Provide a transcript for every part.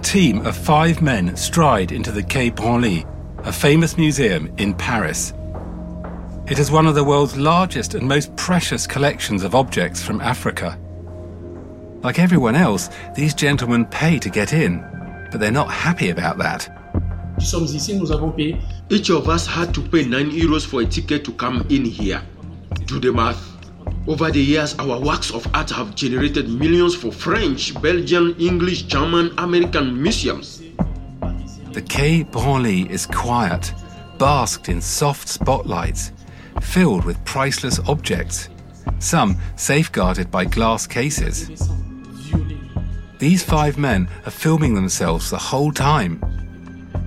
Team of five men stride into the Quai Branly, a famous museum in Paris. It is one of the world's largest and most precious collections of objects from Africa. Like everyone else, these gentlemen pay to get in, but they're not happy about that. Nous sommes ici, nous avons payé. Each of us had to pay 9 euros for a ticket to come in here. Do the math. Over the years, our works of art have generated millions for French, Belgian, English, German, American museums. The Quai Branly is quiet, basked in soft spotlights, filled with priceless objects, some safeguarded by glass cases. These five men are filming themselves the whole time.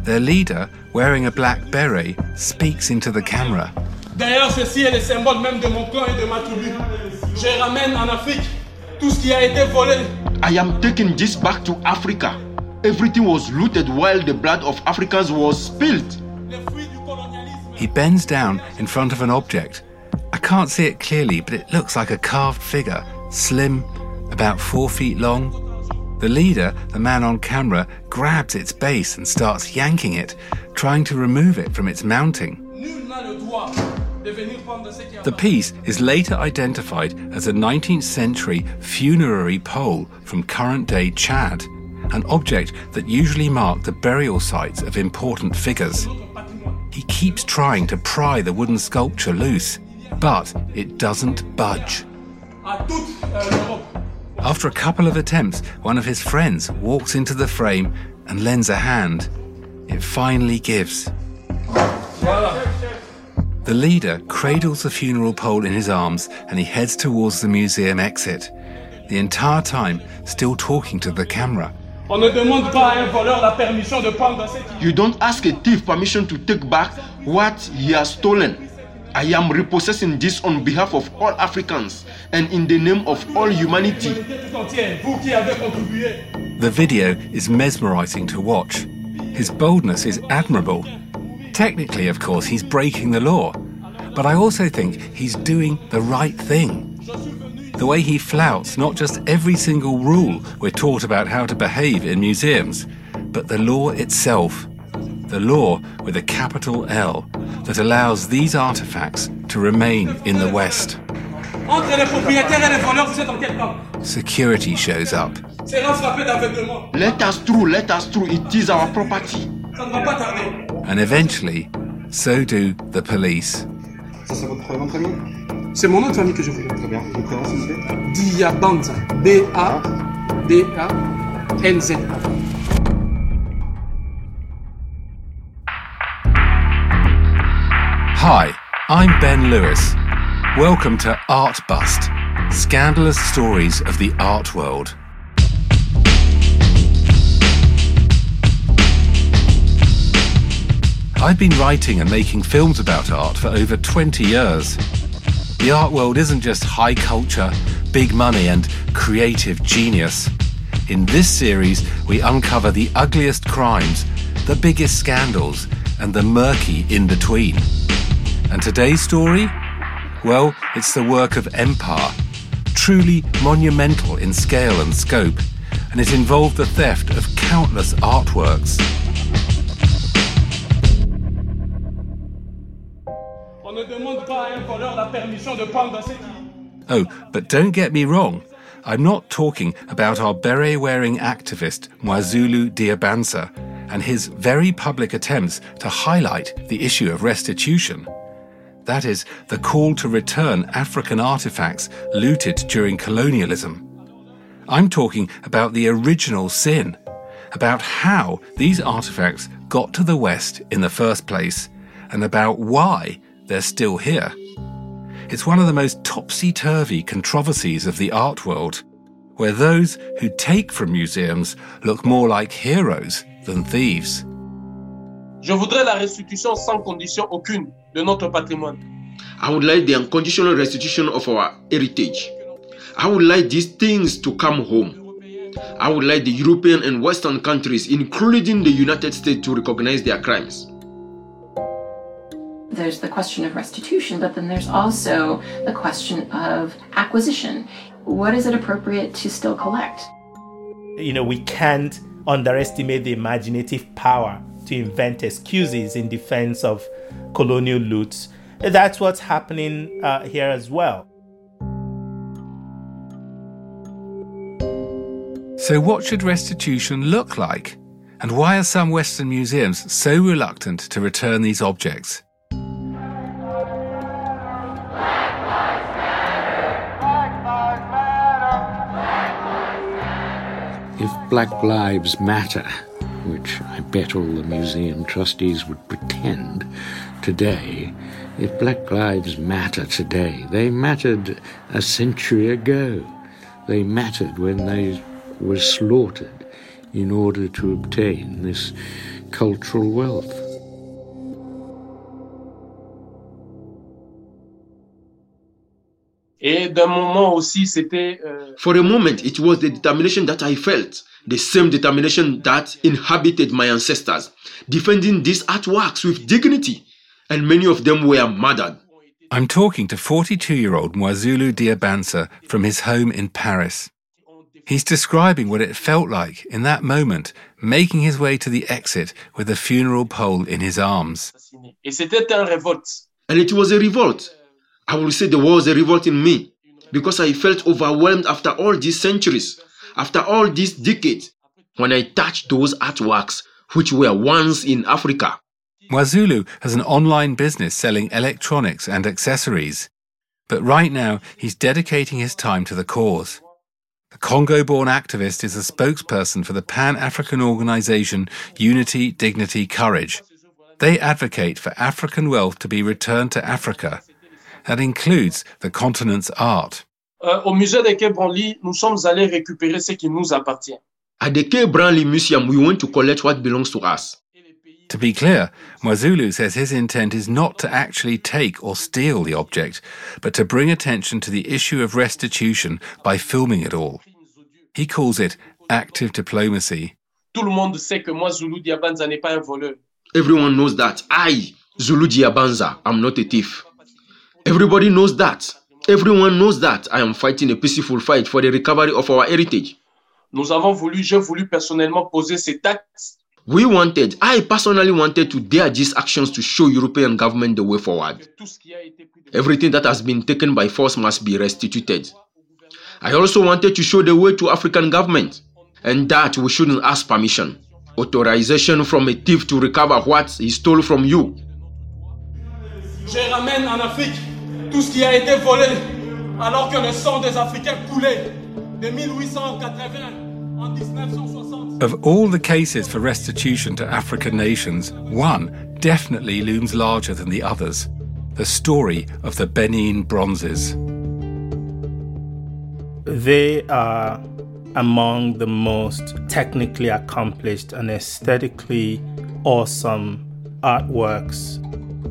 Their leader, wearing a black beret, speaks into the camera. D'ailleurs, ceci est le symbole même de mon clan et de ma tribu. Je ramène en Afrique tout ce qui a été volé. I am taking this back to Africa. Everything was looted while the blood of Africans was spilled. Les fruits du colonialisme. He bends down in front of an object. I can't see it clearly, but it looks like a carved figure, slim, about four feet long. The leader, the man on camera, grabs its base and starts yanking it, trying to remove it from its mounting. The piece is later identified as a 19th century funerary pole from current day Chad, an object that usually marked the burial sites of important figures. He keeps trying to pry the wooden sculpture loose, but it doesn't budge. After a couple of attempts, one of his friends walks into the frame and lends a hand. It finally gives. The leader cradles the funeral pole in his arms and he heads towards the museum exit, the entire time still talking to the camera. On ne demande pas à un voleur la permission de prendre ce qu'il You don't ask a thief permission to take back what he has stolen. I am repossessing this on behalf of all Africans and in the name of all humanity. l'humanité tout entière. Vous qui avez contribué. The video is mesmerizing to watch. His boldness is admirable. Technically, of course, he's breaking the law, but I also think he's doing the right thing. The way he flouts not just every single rule we're taught about how to behave in museums, but the law itself. The law with a capital L that allows these artifacts to remain in the West. Entre les propriétaires et les voleurs, vous êtes en quel camp Security shows up. C'est là frappé d'aveuglement. Let us through, let us through. It is our property. Ça ne va pas tarder. And eventually, so do the police. Ça, c'est votre nom de C'est mon nom de famille que je voulais. Très bien. Votre prénom, s'il vous plaît Diyabanza. D-A-D-A-N-Z. Hi, I'm Ben Lewis. Welcome to Art Bust Scandalous Stories of the Art World. I've been writing and making films about art for over 20 years. The art world isn't just high culture, big money, and creative genius. In this series, we uncover the ugliest crimes, the biggest scandals, and the murky in between. And today's story? Well, it's the work of Empire, truly monumental in scale and scope, and it involved the theft of countless artworks. Oh, but don't get me wrong. I'm not talking about our beret wearing activist Mwazulu Diyabanza and his very public attempts to highlight the issue of restitution. That is, the call to return African artifacts looted during colonialism. I'm talking about the original sin, about how these artifacts got to the West in the first place, and about why they're still here. It's one of the most topsy turvy controversies of the art world, where those who take from museums look more like heroes than thieves. Je voudrais la restitution sans condition aucune de notre patrimoine. I would like the unconditional restitution of our heritage. I would like these things to come home. I would like the European and Western countries, including the United States, to recognize their crimes. There's the question of restitution, but then there's also the question of acquisition. What is it appropriate to still collect? You know, we can't underestimate the imaginative power to invent excuses in defense of colonial loots. That's what's happening uh, here as well. So, what should restitution look like? And why are some Western museums so reluctant to return these objects? If Black Lives Matter, which I bet all the museum trustees would pretend today, if Black Lives Matter today, they mattered a century ago. They mattered when they were slaughtered in order to obtain this cultural wealth. Et d'un moment aussi, c'était... euh, For a moment, it was the determination that I felt, the same determination that inhabited my ancestors, defending these artworks with dignity, and many of them were murdered. I'm talking to 42 year old Mwazulu Diyabanza from his home in Paris. He's describing what it felt like in that moment, making his way to the exit with a funeral pole in his arms. Et c'était un révolte. And it was a revolt. I will say there was a revolt in me because I felt overwhelmed after all these centuries, after all these decades, when I touched those artworks which were once in Africa. Mwazulu has an online business selling electronics and accessories. But right now, he's dedicating his time to the cause. The Congo born activist is a spokesperson for the Pan African organization Unity, Dignity, Courage. They advocate for African wealth to be returned to Africa. That includes the continent's art. Euh, au musée des Quai Branly, nous sommes allés récupérer ce qui nous appartient. At the Quai Branly Museum, we went to collect what belongs to us. To be clear, Mwazulu says his intent is not to actually take or steal the object, but to bring attention to the issue of restitution by filming it all. He calls it active diplomacy. Tout le monde sait que moi, Diyabanza n'est pas un voleur. Everyone knows that I, Zulu Diyabanza, am not a thief. Everybody knows that. Everyone knows that I am fighting a peaceful fight for the recovery of our heritage. Nous avons voulu, j'ai voulu personnellement poser cet acte We wanted, I personally wanted to dare these actions to show European government the way forward. tout ce qui a été pris de Everything that has been taken by force must be restituted. I also wanted to show the way to African government and that we shouldn't ask permission, authorization from a thief to recover what he stole from you. Je ramène en Afrique tout ce qui a été volé alors que le sang des Africains coulait de 1880 en 1960. Of all the cases for restitution to African nations, one definitely looms larger than the others the story of the Benin bronzes. They are among the most technically accomplished and aesthetically awesome artworks.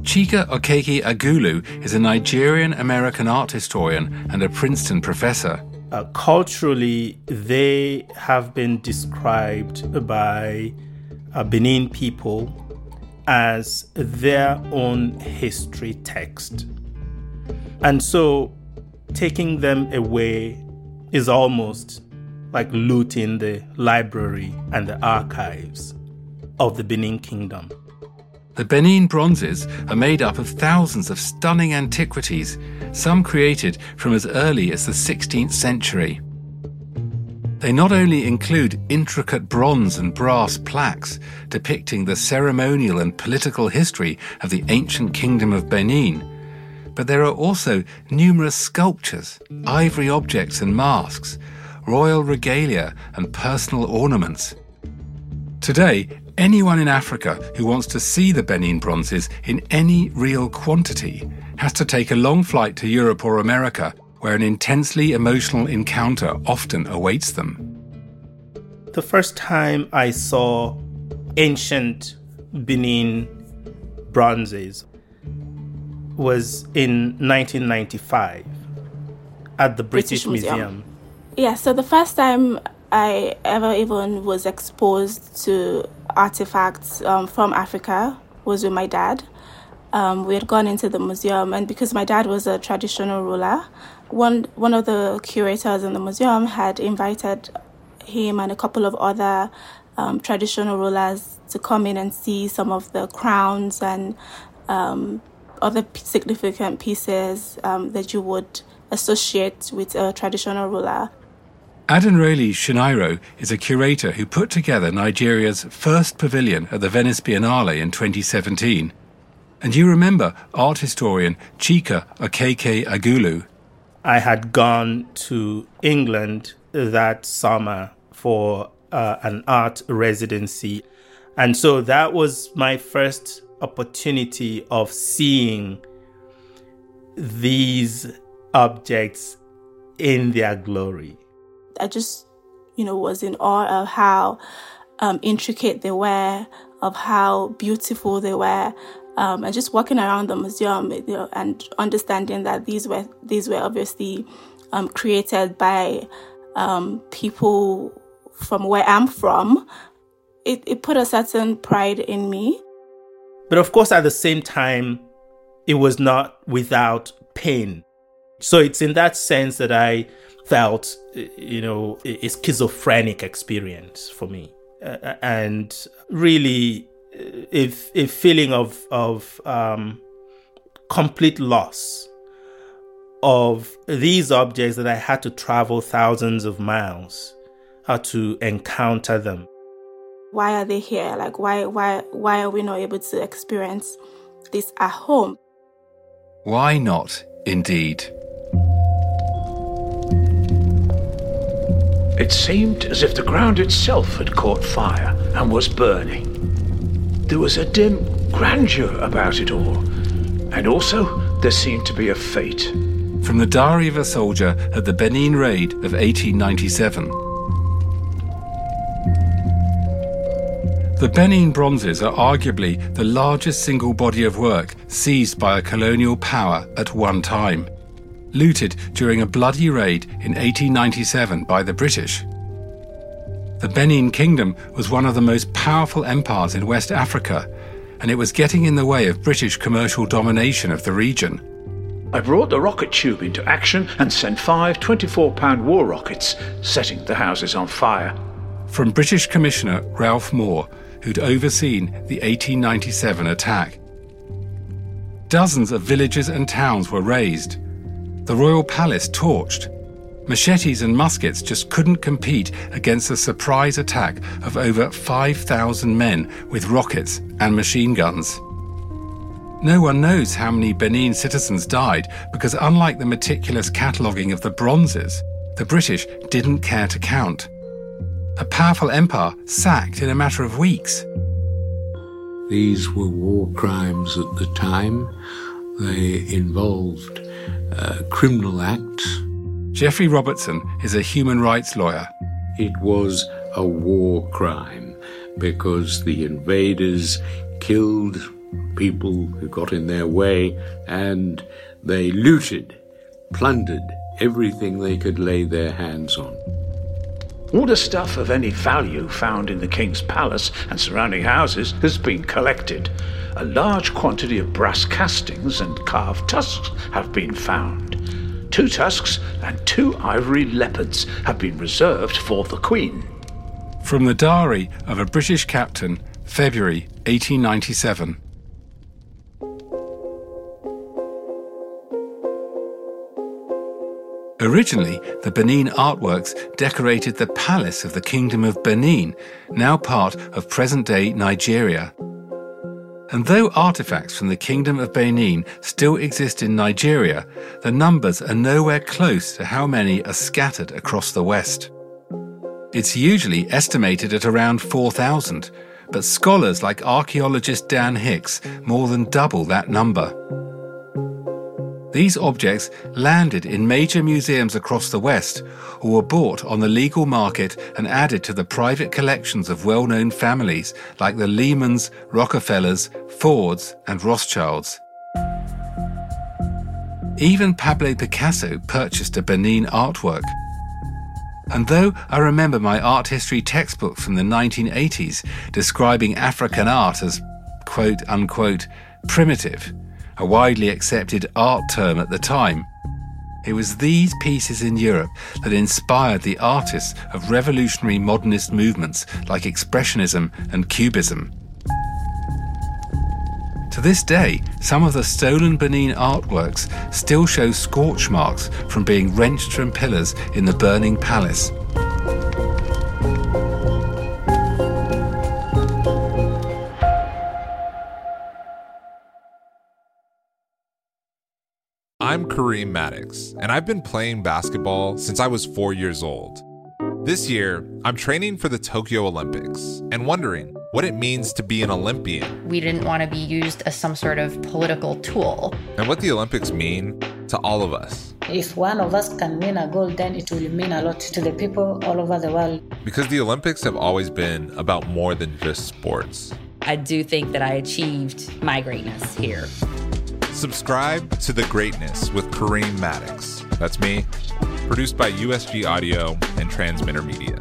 Chika Okeke Agulu is a Nigerian American art historian and a Princeton professor. Uh, culturally, they have been described by uh, Benin people as their own history text. And so taking them away is almost like looting the library and the archives of the Benin Kingdom. The Benin bronzes are made up of thousands of stunning antiquities, some created from as early as the 16th century. They not only include intricate bronze and brass plaques depicting the ceremonial and political history of the ancient kingdom of Benin, but there are also numerous sculptures, ivory objects and masks, royal regalia and personal ornaments. Today, anyone in Africa who wants to see the Benin bronzes in any real quantity has to take a long flight to Europe or America, where an intensely emotional encounter often awaits them. The first time I saw ancient Benin bronzes was in 1995 at the British, British Museum. Museum. Yeah, so the first time I ever even was exposed to artifacts um, from Africa was with my dad. Um, we had gone into the museum, and because my dad was a traditional ruler, one one of the curators in the museum had invited him and a couple of other um, traditional rulers to come in and see some of the crowns and um, other significant pieces um, that you would associate with a traditional ruler. Adenrele Sonariwo is a curator who put together Nigeria's first pavilion at the Venice Biennale in 2017. And you remember art historian Chika Okeke Agulu. I had gone to England that summer for uh, an art residency. And so that was my first opportunity of seeing these objects in their glory. I just, you know, was in awe of how um, intricate they were, of how beautiful they were, um, and just walking around the museum, you know, and understanding that these were these were obviously um, created by um, people from where I'm from. It, it put a certain pride in me. But of course, at the same time, it was not without pain. So it's in that sense that I felt, you know, a schizophrenic experience for me. Uh, and really a, a feeling of, of um, complete loss of these objects that I had to travel thousands of miles uh, to encounter them. Why are they here? Like why why why are we not able to experience this at home? Why not, indeed? It seemed as if the ground itself had caught fire and was burning. There was a dim grandeur about it all, and also there seemed to be a fate. From the diary of a soldier at the Benin raid of 1897. The Benin bronzes are arguably the largest single body of work seized by a colonial power at one time looted during a bloody raid in 1897 by the British. The Benin Kingdom was one of the most powerful empires in West Africa, and it was getting in the way of British commercial domination of the region. I brought the rocket tube into action and sent five 24 pound war rockets, setting the houses on fire. From British Commissioner Ralph Moor, who'd overseen the 1897 attack. Dozens of villages and towns were razed, the royal palace torched. Machetes and muskets just couldn't compete against a surprise attack of over 5,000 men with rockets and machine guns. No one knows how many Benin citizens died because, unlike the meticulous cataloguing of the bronzes, the British didn't care to count. A powerful empire sacked in a matter of weeks. These were war crimes at the time. They involved uh, criminal act. Geoffrey Robertson is a human rights lawyer. It was a war crime because the invaders killed people who got in their way and they looted, plundered everything they could lay their hands on. All the stuff of any value found in the king's palace and surrounding houses has been collected a large quantity of brass castings and carved tusks have been found. Two tusks and two ivory leopards have been reserved for the Queen. From the diary of a British captain, February 1897. Originally, the Benin artworks decorated the palace of the Kingdom of Benin, now part of present day Nigeria. And though artifacts from the Kingdom of Benin still exist in Nigeria, the numbers are nowhere close to how many are scattered across the West. It's usually estimated at around 4,000, but scholars like archaeologist Dan Hicks more than double that number. These objects landed in major museums across the West or were bought on the legal market and added to the private collections of well known families like the Lehmans, Rockefellers, Fords, and Rothschilds. Even Pablo Picasso purchased a Benin artwork. And though I remember my art history textbook from the 1980s describing African art as quote unquote primitive, a widely accepted art term at the time. It was these pieces in Europe that inspired the artists of revolutionary modernist movements like Expressionism and Cubism. To this day, some of the stolen Benin artworks still show scorch marks from being wrenched from pillars in the burning palace. Kareem Maddox, and I've been playing basketball since I was four years old. This year, I'm training for the Tokyo Olympics and wondering what it means to be an Olympian. We didn't want to be used as some sort of political tool. And what the Olympics mean to all of us. If one of us can win a gold, then it will mean a lot to the people all over the world. Because the Olympics have always been about more than just sports. I do think that I achieved my greatness here. Subscribe to The Greatness with Kareem Maddox. That's me. Produced by USG Audio and Transmitter Media.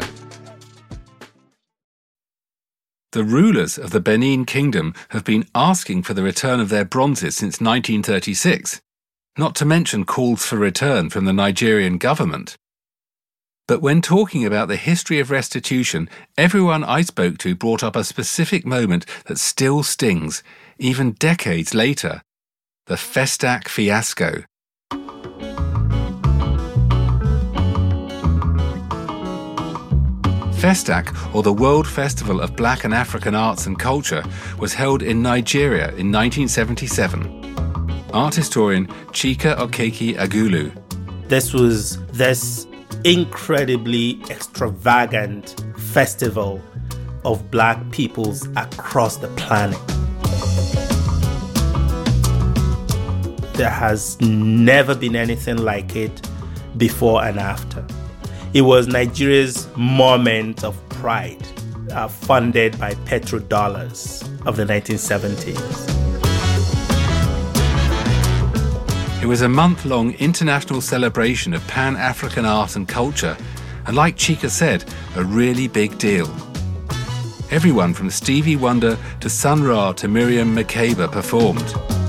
The rulers of the Benin Kingdom have been asking for the return of their bronzes since 1936, not to mention calls for return from the Nigerian government. But when talking about the history of restitution, everyone I spoke to brought up a specific moment that still stings, even decades later the Festac fiasco. Festac, or the World Festival of Black and African Arts and Culture, was held in Nigeria in 1977. Art historian Chika Okeke Agulu. This was this incredibly extravagant festival of black peoples across the planet. There has never been anything like it before and after. It was Nigeria's moment of pride, uh, funded by petrodollars of the 1970s. It was a month long international celebration of Pan African art and culture, and like Chika said, a really big deal. Everyone from Stevie Wonder to Sun Ra to Miriam Makeba performed.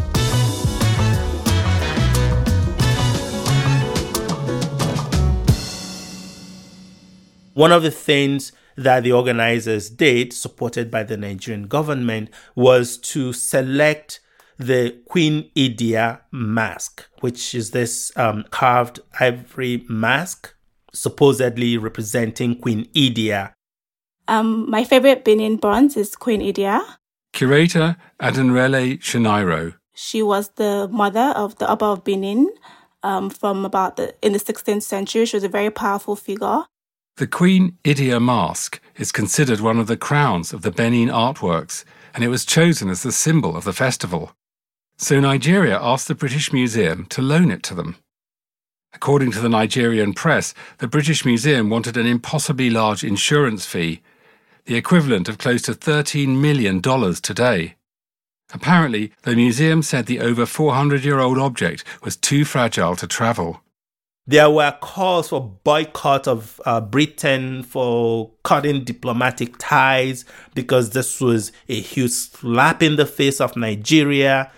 One of the things that the organizers did, supported by the Nigerian government, was to select the Queen Idia mask, which is this um, carved ivory mask, supposedly representing Queen Idia. Um, my favorite Benin bronze is Queen Idia. Curator Adenrele Sonariwo. She was the mother of the Oba of Benin um, from about the in the 16th century. She was a very powerful figure. The Queen Idia mask is considered one of the crowns of the Benin artworks, and it was chosen as the symbol of the festival. So Nigeria asked the British Museum to loan it to them. According to the Nigerian press, the British Museum wanted an impossibly large insurance fee, the equivalent of close to $13 million today. Apparently, the museum said the over 400 year old object was too fragile to travel. There were calls for boycott of uh, Britain for cutting diplomatic ties because this was a huge slap in the face of Nigeria,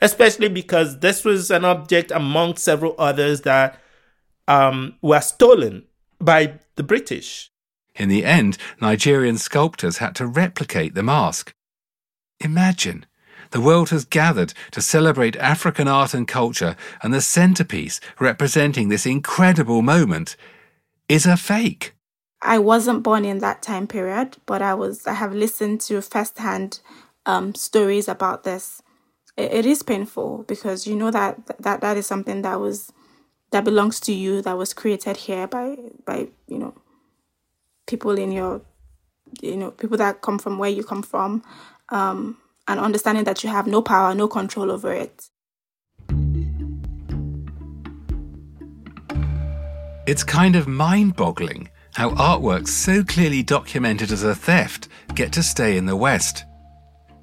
especially because this was an object among several others that um, were stolen by the British. In the end, Nigerian sculptors had to replicate the mask. Imagine the world has gathered to celebrate African art and culture, and the centerpiece representing this incredible moment is a fake. I wasn't born in that time period, but I was. I have listened to firsthand um, stories about this. It, it is painful because you know that that that is something that was that belongs to you, that was created here by by you know people in your you know people that come from where you come from, um, and understanding that you have no power, no control over it. It's kind of mind boggling how artworks so clearly documented as a theft get to stay in the West.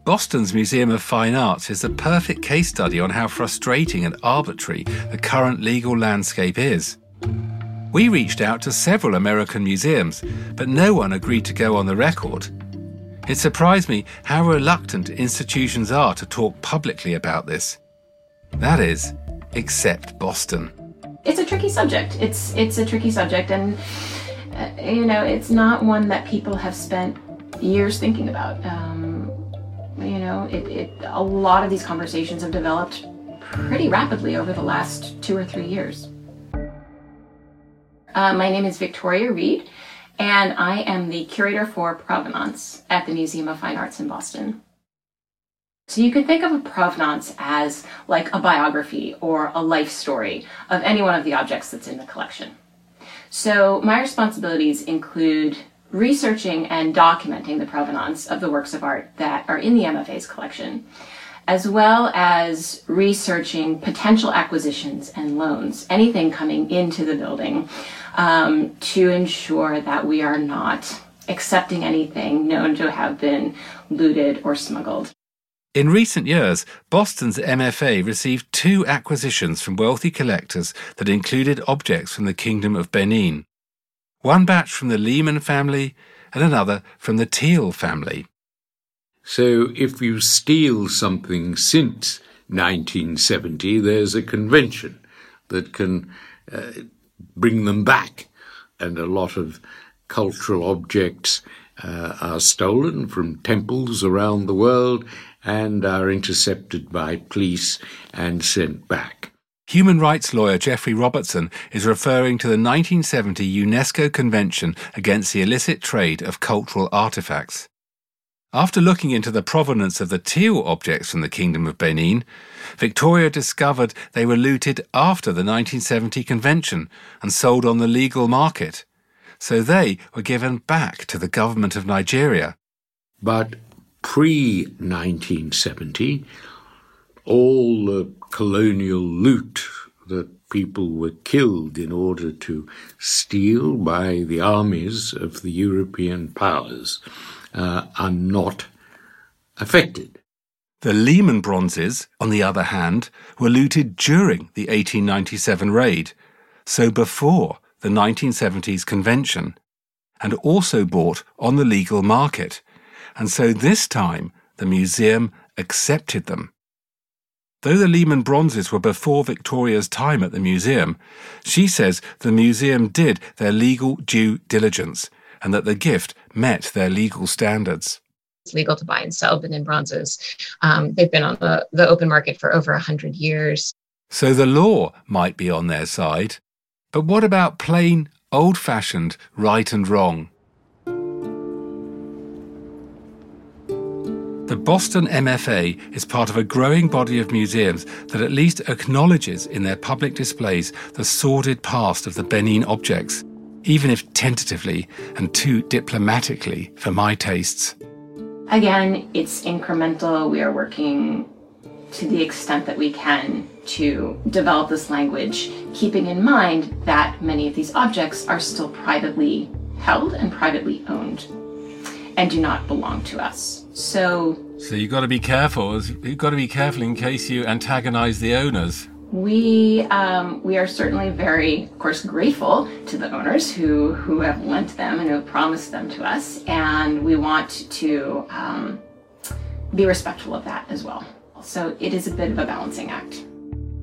Boston's Museum of Fine Arts is the perfect case study on how frustrating and arbitrary the current legal landscape is. We reached out to several American museums, but no one agreed to go on the record. It surprised me how reluctant institutions are to talk publicly about this. That is, except Boston. It's a tricky subject. It's it's a tricky subject, and uh, you know, it's not one that people have spent years thinking about. Um, you know, it, it a lot of these conversations have developed pretty rapidly over the last two or three years. Uh, my name is Victoria Reed, and I am the curator for provenance at the Museum of Fine Arts in Boston. So you could think of a provenance as like a biography or a life story of any one of the objects that's in the collection. So my responsibilities include researching and documenting the provenance of the works of art that are in the MFA's collection, as well as researching potential acquisitions and loans, anything coming into the building, um, to ensure that we are not accepting anything known to have been looted or smuggled. In recent years, Boston's MFA received two acquisitions from wealthy collectors that included objects from the Kingdom of Benin. One batch from the Lehman family and another from the Teel family. So if you steal something since 1970, there's a convention that can uh, bring them back. And a lot of cultural objects uh, are stolen from temples around the world and are intercepted by police and sent back. Human rights lawyer Geoffrey Robertson is referring to the 1970 UNESCO Convention against the illicit trade of cultural artifacts. After looking into the provenance of the Teel objects from the Kingdom of Benin, Victoria discovered they were looted after the 1970 convention and sold on the legal market. So they were given back to the government of Nigeria. But pre 1970, all the colonial loot that people were killed in order to steal by the armies of the European powers uh, are not affected. The Lehman bronzes, on the other hand, were looted during the 1897 raid, so before the 1970s convention, and also bought on the legal market and so this time the museum accepted them. Though the Lehman bronzes were before Victoria's time at the museum, she says the museum did their legal due diligence and that the gift met their legal standards. It's legal to buy and sell Benin bronzes. Um, they've been on the, the open market for over 100 years. So the law might be on their side. But what about plain, old fashioned right and wrong? The Boston MFA is part of a growing body of museums that at least acknowledges in their public displays the sordid past of the Benin objects, even if tentatively and too diplomatically for my tastes. Again, it's incremental. We are working to the extent that we can to develop this language, keeping in mind that many of these objects are still privately held and privately owned and do not belong to us. So So you've got to be careful. You've got to be careful in case you antagonize the owners. We um, we are certainly very, of course, grateful to the owners who who have lent them and who have promised them to us, and we want to um, be respectful of that as well. So it is a bit of a balancing act.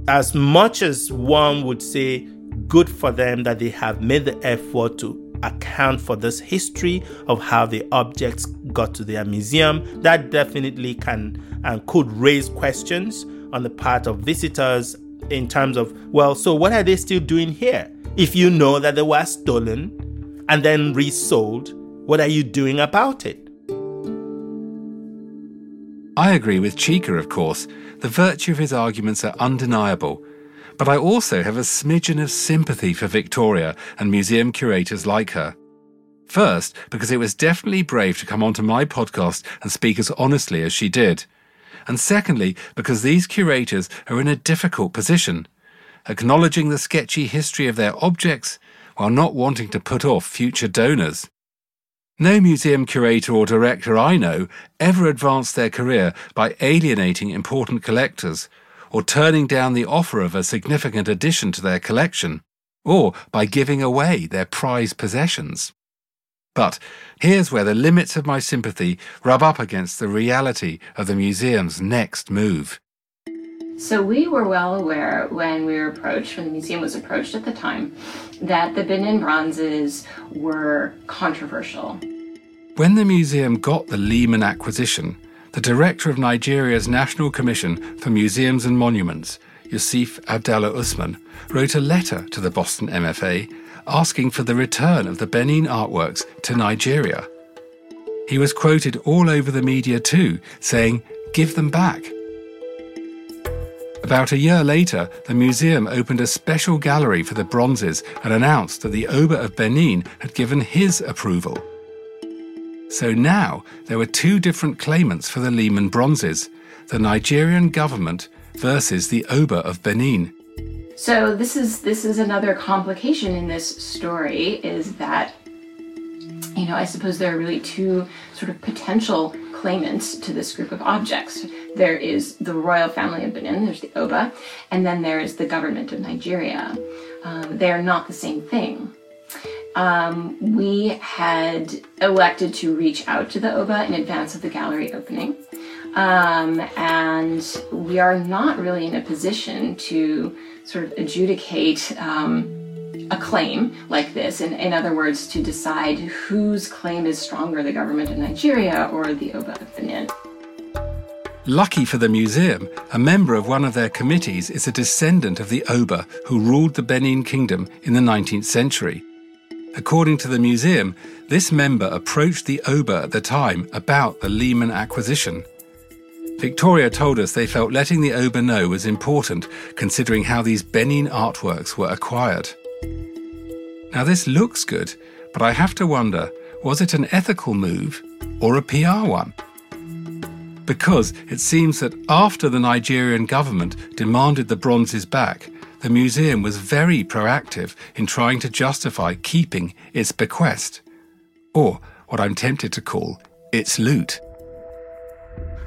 As much as one would say good for them that they have made the effort to account for this history of how the objects got to their museum. That definitely can and could raise questions on the part of visitors in terms of, well, so what are they still doing here? If you know that they were stolen and then resold, what are you doing about it? I agree with Chika, of course. The virtue of his arguments are undeniable. But I also have a smidgen of sympathy for Victoria and museum curators like her. First, because it was definitely brave to come onto my podcast and speak as honestly as she did. And secondly, because these curators are in a difficult position, acknowledging the sketchy history of their objects while not wanting to put off future donors. No museum curator or director I know ever advanced their career by alienating important collectors, or turning down the offer of a significant addition to their collection, or by giving away their prized possessions. But here's where the limits of my sympathy rub up against the reality of the museum's next move. So we were well aware when we were approached, when the museum was approached at the time, that the Benin bronzes were controversial. When the museum got the Lehman acquisition, the director of Nigeria's National Commission for Museums and Monuments, Yusuf Abdallah Usman, wrote a letter to the Boston MFA asking for the return of the Benin artworks to Nigeria. He was quoted all over the media too, saying, Give them back. About a year later, the museum opened a special gallery for the bronzes and announced that the Oba of Benin had given his approval. So now there were two different claimants for the Lehman bronzes the Nigerian government versus the Oba of Benin. So this is this is another complication in this story is that you know, I suppose there are really two sort of potential claimants to this group of objects. There is the royal family of Benin, there's the Oba, and then there is the government of Nigeria. Um, they are not the same thing. Um, we had elected to reach out to the Oba in advance of the gallery opening. Um, and we are not really in a position to sort of adjudicate um, a claim like this. In, in other words, to decide whose claim is stronger, the government of Nigeria or the Oba of Benin. Lucky for the museum, a member of one of their committees is a descendant of the Oba who ruled the Benin Kingdom in the 19th century. According to the museum, this member approached the Oba at the time about the Lehman acquisition. Victoria told us they felt letting the Oba know was important, considering how these Benin artworks were acquired. Now, this looks good, but I have to wonder was it an ethical move or a PR one? Because it seems that after the Nigerian government demanded the bronzes back, the museum was very proactive in trying to justify keeping its bequest, or what I'm tempted to call its loot.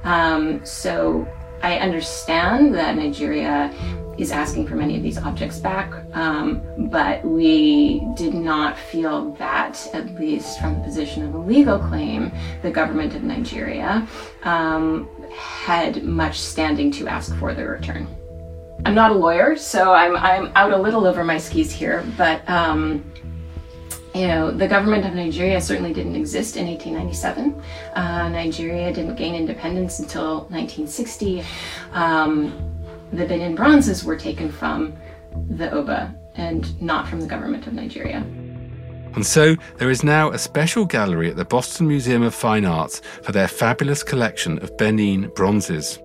Um, so I understand that Nigeria is asking for many of these objects back, um, but we did not feel that, at least from the position of a legal claim, the government of Nigeria um, had much standing to ask for the return. I'm not a lawyer, so I'm I'm out a little over my skis here, but um, you know, the government of Nigeria certainly didn't exist in 1897. Uh, Nigeria didn't gain independence until 1960. Um, the Benin bronzes were taken from the Oba and not from the government of Nigeria. And so there is now a special gallery at the Boston Museum of Fine Arts for their fabulous collection of Benin bronzes.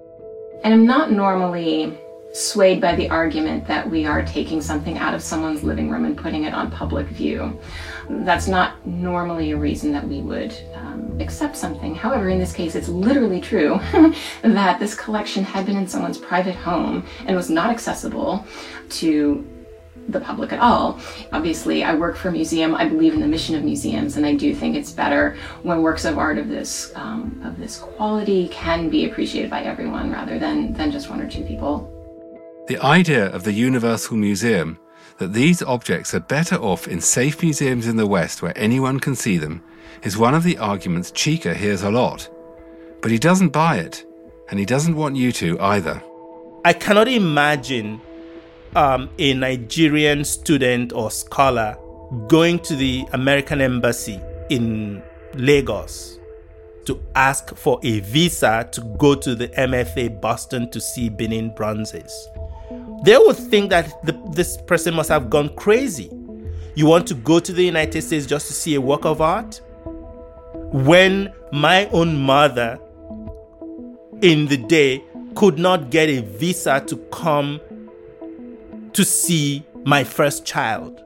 And I'm not normally swayed by the argument that we are taking something out of someone's living room and putting it on public view. That's not normally a reason that we would um, accept something. However, in this case, it's literally true that this collection had been in someone's private home and was not accessible to the public at all. Obviously, I work for a museum. I believe in the mission of museums, and I do think it's better when works of art of this um, of this quality can be appreciated by everyone rather than than just one or two people. The idea of the Universal Museum that these objects are better off in safe museums in the West where anyone can see them is one of the arguments Chika hears a lot. But he doesn't buy it, and he doesn't want you to either. I cannot imagine um, a Nigerian student or scholar going to the American embassy in Lagos to ask for a visa to go to the MFA Boston to see Benin bronzes. They would think that the, this person must have gone crazy. You want to go to the United States just to see a work of art? When my own mother in the day could not get a visa to come to see my first child.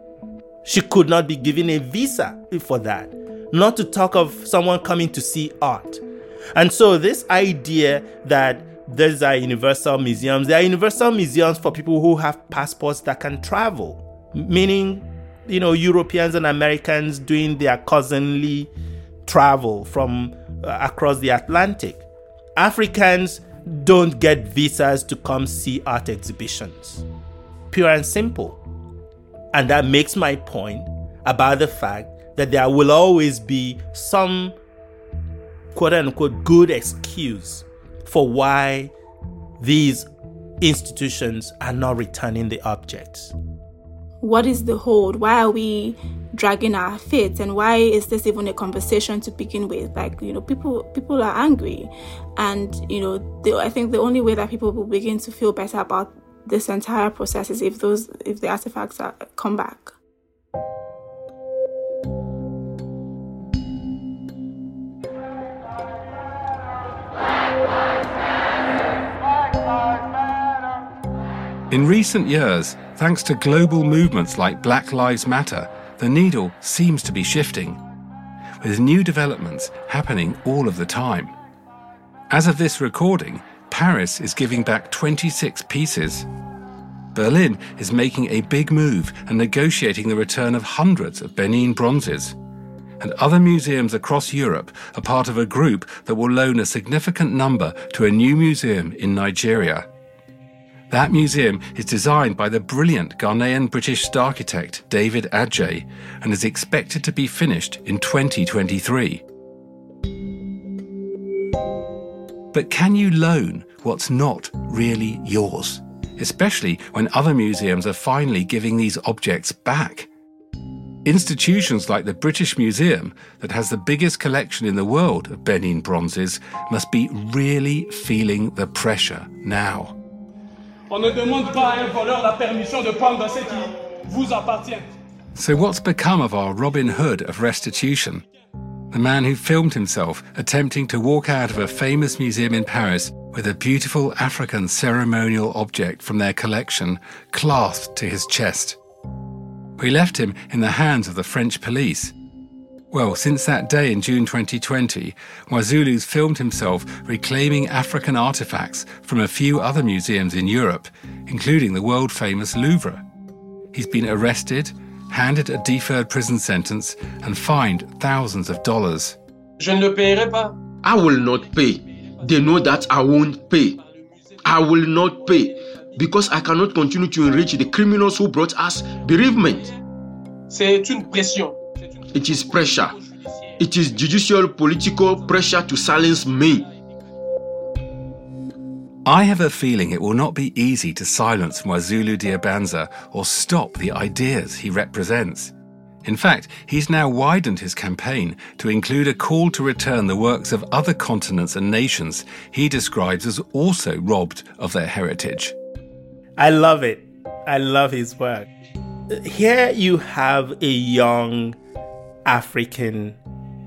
She could not be given a visa for that, not to talk of someone coming to see art. And so, this idea that there's are universal museums, They are universal museums for people who have passports that can travel, meaning, you know, Europeans and Americans doing their cousinly travel from uh, across the Atlantic. Africans don't get visas to come see art exhibitions. Pure and simple. And that makes my point about the fact that there will always be some quote unquote good excuse for why these institutions are not returning the objects. What is the hold? Why are we dragging our feet and why is this even a conversation to begin with like you know people people are angry and you know the, i think the only way that people will begin to feel better about this entire process is if those if the artifacts are, come back In recent years, thanks to global movements like Black Lives Matter, the needle seems to be shifting, with new developments happening all of the time. As of this recording, Paris is giving back 26 pieces. Berlin is making a big move and negotiating the return of hundreds of Benin bronzes. And other museums across Europe are part of a group that will loan a significant number to a new museum in Nigeria. That museum is designed by the brilliant Ghanaian British architect David Adjaye and is expected to be finished in 2023. But can you loan what's not really yours? Especially when other museums are finally giving these objects back. Institutions like the British Museum, that has the biggest collection in the world of Benin bronzes, must be really feeling the pressure now. On ne demande pas à un voleur la permission de prendre ce qui vous appartient. So, what's become of our Robin Hood of restitution? The man who filmed himself attempting to walk out of a famous museum in Paris with a beautiful African ceremonial object from their collection clasped to his chest. We left him in the hands of the French police well, since that day in June 2020, Mwazulu's filmed himself reclaiming African artifacts from a few other museums in Europe, including the world famous Louvre. He's been arrested, handed a deferred prison sentence, and fined thousands of dollars. Je ne paierai pas. I will not pay. They know that I won't pay. I will not pay because I cannot continue to enrich the criminals who brought us bereavement. C'est une pression. It is pressure. It is judicial political pressure to silence me. I have a feeling it will not be easy to silence Mwazulu Diyabanza or stop the ideas he represents. In fact, he's now widened his campaign to include a call to return the works of other continents and nations he describes as also robbed of their heritage. I love it. I love his work. Here you have a young African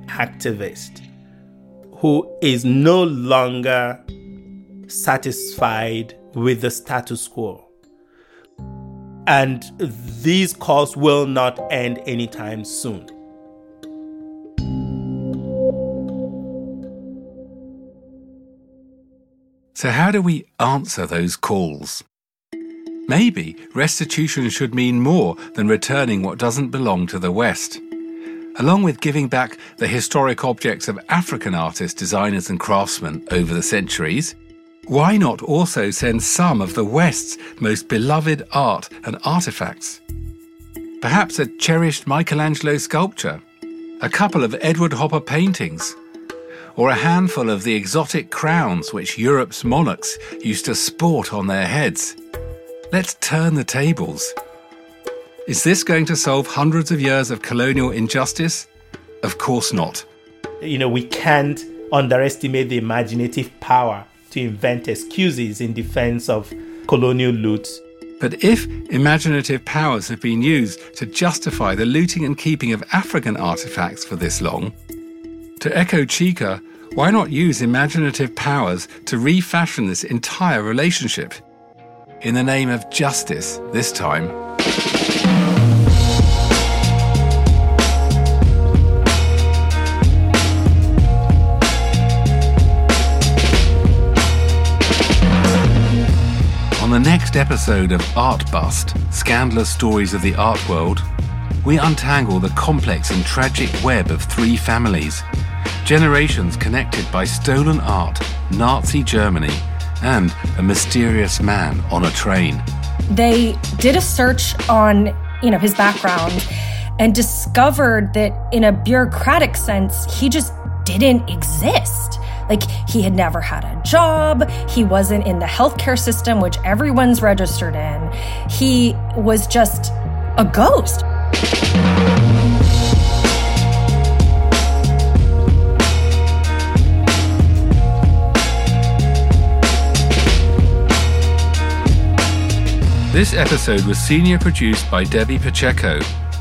activist who is no longer satisfied with the status quo. And these calls will not end anytime soon. So, how do we answer those calls? Maybe restitution should mean more than returning what doesn't belong to the West along with giving back the historic objects of African artists, designers, and craftsmen over the centuries, why not also send some of the West's most beloved art and artifacts? Perhaps a cherished Michelangelo sculpture, a couple of Edward Hopper paintings, or a handful of the exotic crowns which Europe's monarchs used to sport on their heads. Let's turn the tables. Is this going to solve hundreds of years of colonial injustice? Of course not. You know, we can't underestimate the imaginative power to invent excuses in defense of colonial loot. But if imaginative powers have been used to justify the looting and keeping of African artifacts for this long, to echo Chika, why not use imaginative powers to refashion this entire relationship? In the name of justice, this time. Episode of Art Bust Scandalous Stories of the Art World, we untangle the complex and tragic web of three families, generations connected by stolen art, Nazi Germany, and a mysterious man on a train. They did a search on, you know, his background and discovered that in a bureaucratic sense, he just didn't exist. Like, he had never had a job. He wasn't in the healthcare system, which everyone's registered in. He was just a ghost. This episode was senior produced by Debbie Pacheco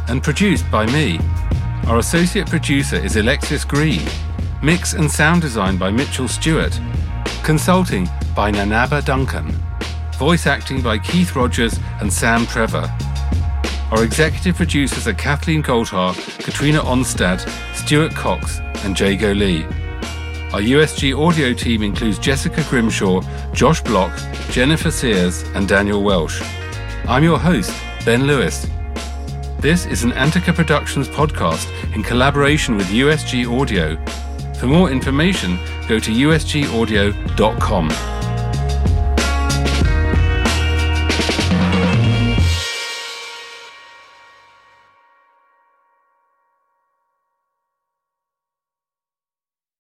and produced by me. Our associate producer is Alexis Green. Mix and sound design by Mitchell Stuart. Consulting by Nanaba Duncan. Voice acting by Keith Rogers and Sam Trevor. Our executive producers are Kathleen Goldhar, Katrina Onstad, Stuart Coxe, and Jago Lee. Our USG audio team includes Jessica Grimshaw, Josh Bloch, Jennifer Sears, and Daniel Welsh. I'm your host, Ben Lewis. This is an Antica Productions podcast in collaboration with USG Audio. For more information, go to usgaudio.com.